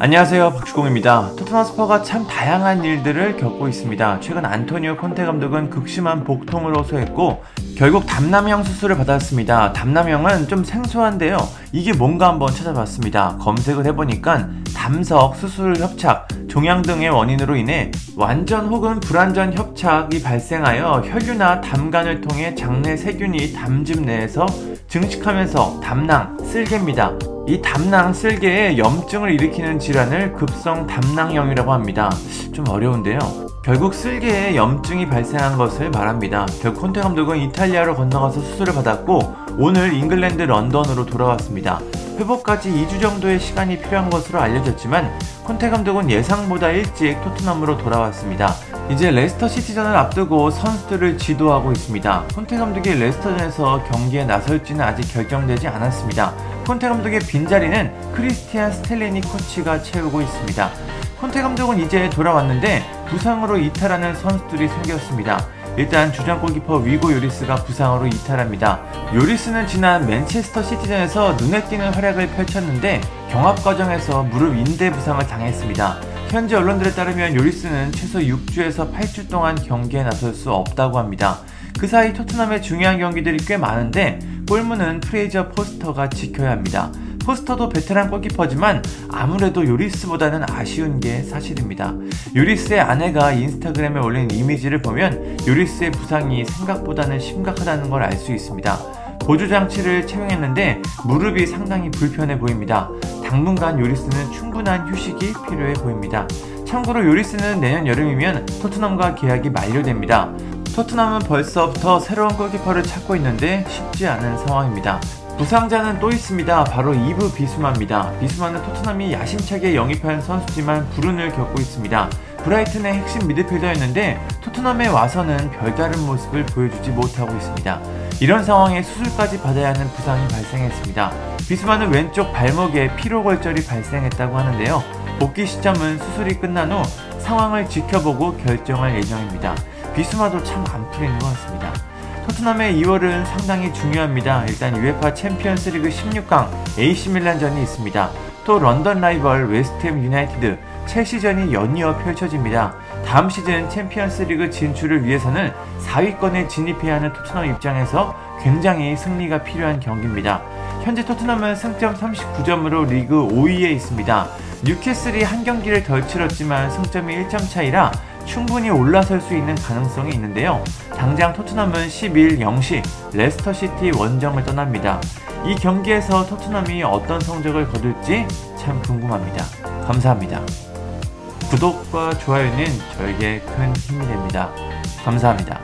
안녕하세요 박주공입니다. 토트넘 스퍼가 참 다양한 일들을 겪고 있습니다. 최근 안토니오 콘테 감독은 극심한 복통을 호소했고 결국 담낭염 수술을 받았습니다. 담낭염은 좀 생소한데요. 이게 뭔가 한번 찾아봤습니다. 검색을 해보니까 담석, 수술 협착, 종양 등의 원인으로 인해 완전 혹은 불완전 협착이 발생하여 혈류나 담관을 통해 장내 세균이 담즙 내에서 증식하면서 담낭, 쓸개입니다. 이 담낭, 쓸개에 염증을 일으키는 질환을 급성 담낭염이라고 합니다. 좀 어려운데요. 결국 쓸개에 염증이 발생한 것을 말합니다. 결국 콘테 감독은 이탈리아로 건너가서 수술을 받았고 오늘 잉글랜드 런던으로 돌아왔습니다. 회복까지 2주 정도의 시간이 필요한 것으로 알려졌지만 콘테 감독은 예상보다 일찍 토트넘으로 돌아왔습니다. 이제 레스터 시티전을 앞두고 선수들을 지도하고 있습니다. 콘테 감독이 레스터전에서 경기에 나설지는 아직 결정되지 않았습니다. 콘테 감독의 빈자리는 크리스티안 스텔리니 코치가 채우고 있습니다. 콘테 감독은 이제 돌아왔는데 부상으로 이탈하는 선수들이 생겼습니다. 일단 주전 골키퍼 위고 요리스가 부상으로 이탈합니다. 요리스는 지난 맨체스터 시티전에서 눈에 띄는 활약을 펼쳤는데 경합 과정에서 무릎 인대 부상을 당했습니다. 현지 언론들에 따르면 요리스는 최소 6주에서 8주 동안 경기에 나설 수 없다고 합니다. 그 사이 토트넘의 중요한 경기들이 꽤 많은데 골문은 프레이저 포스터가 지켜야 합니다. 포스터도 베테랑 골키퍼지만 아무래도 요리스보다는 아쉬운 게 사실입니다. 요리스의 아내가 인스타그램에 올린 이미지를 보면 요리스의 부상이 생각보다는 심각하다는 걸 알 수 있습니다. 보조 장치를 채용했는데 무릎이 상당히 불편해 보입니다. 당분간 요리스는 충분한 휴식이 필요해 보입니다. 참고로 요리스는 내년 여름이면 토트넘과 계약이 만료됩니다. 토트넘은 벌써부터 새로운 골키퍼를 찾고 있는데 쉽지 않은 상황입니다. 부상자는 또 있습니다. 바로 이브 비수마입니다. 비수마는 토트넘이 야심차게 영입한 선수지만 불운을 겪고 있습니다. 브라이튼의 핵심 미드필더였는데 토트넘에 와서는 별다른 모습을 보여주지 못하고 있습니다. 이런 상황에 수술까지 받아야 하는 부상이 발생했습니다. 비수마는 왼쪽 발목에 피로골절이 발생했다고 하는데요. 복귀 시점은 수술이 끝난 후 상황을 지켜보고 결정할 예정입니다. 비수마도 참 안 풀리는 것 같습니다. 토트넘의 2월은 상당히 중요합니다. 일단 UEFA 챔피언스 리그 16강 AC 밀란전이 있습니다. 또 런던 라이벌 웨스트햄 유나이티드, 첼시전이 연이어 펼쳐집니다. 다음 시즌 챔피언스 리그 진출을 위해서는 4위권에 진입해야 하는 토트넘 입장에서 굉장히 승리가 필요한 경기입니다. 현재 토트넘은 승점 39점으로 리그 5위에 있습니다. 뉴캐슬이 한 경기를 덜 치렀지만 승점이 1점 차이라 충분히 올라설 수 있는 가능성이 있는데요. 당장 토트넘은 11 0시 레스터시티 원정을 떠납니다. 이 경기에서 토트넘이 어떤 성적을 거둘지 참 궁금합니다. 감사합니다. 구독과 좋아요는 저에게 큰 힘이 됩니다. 감사합니다.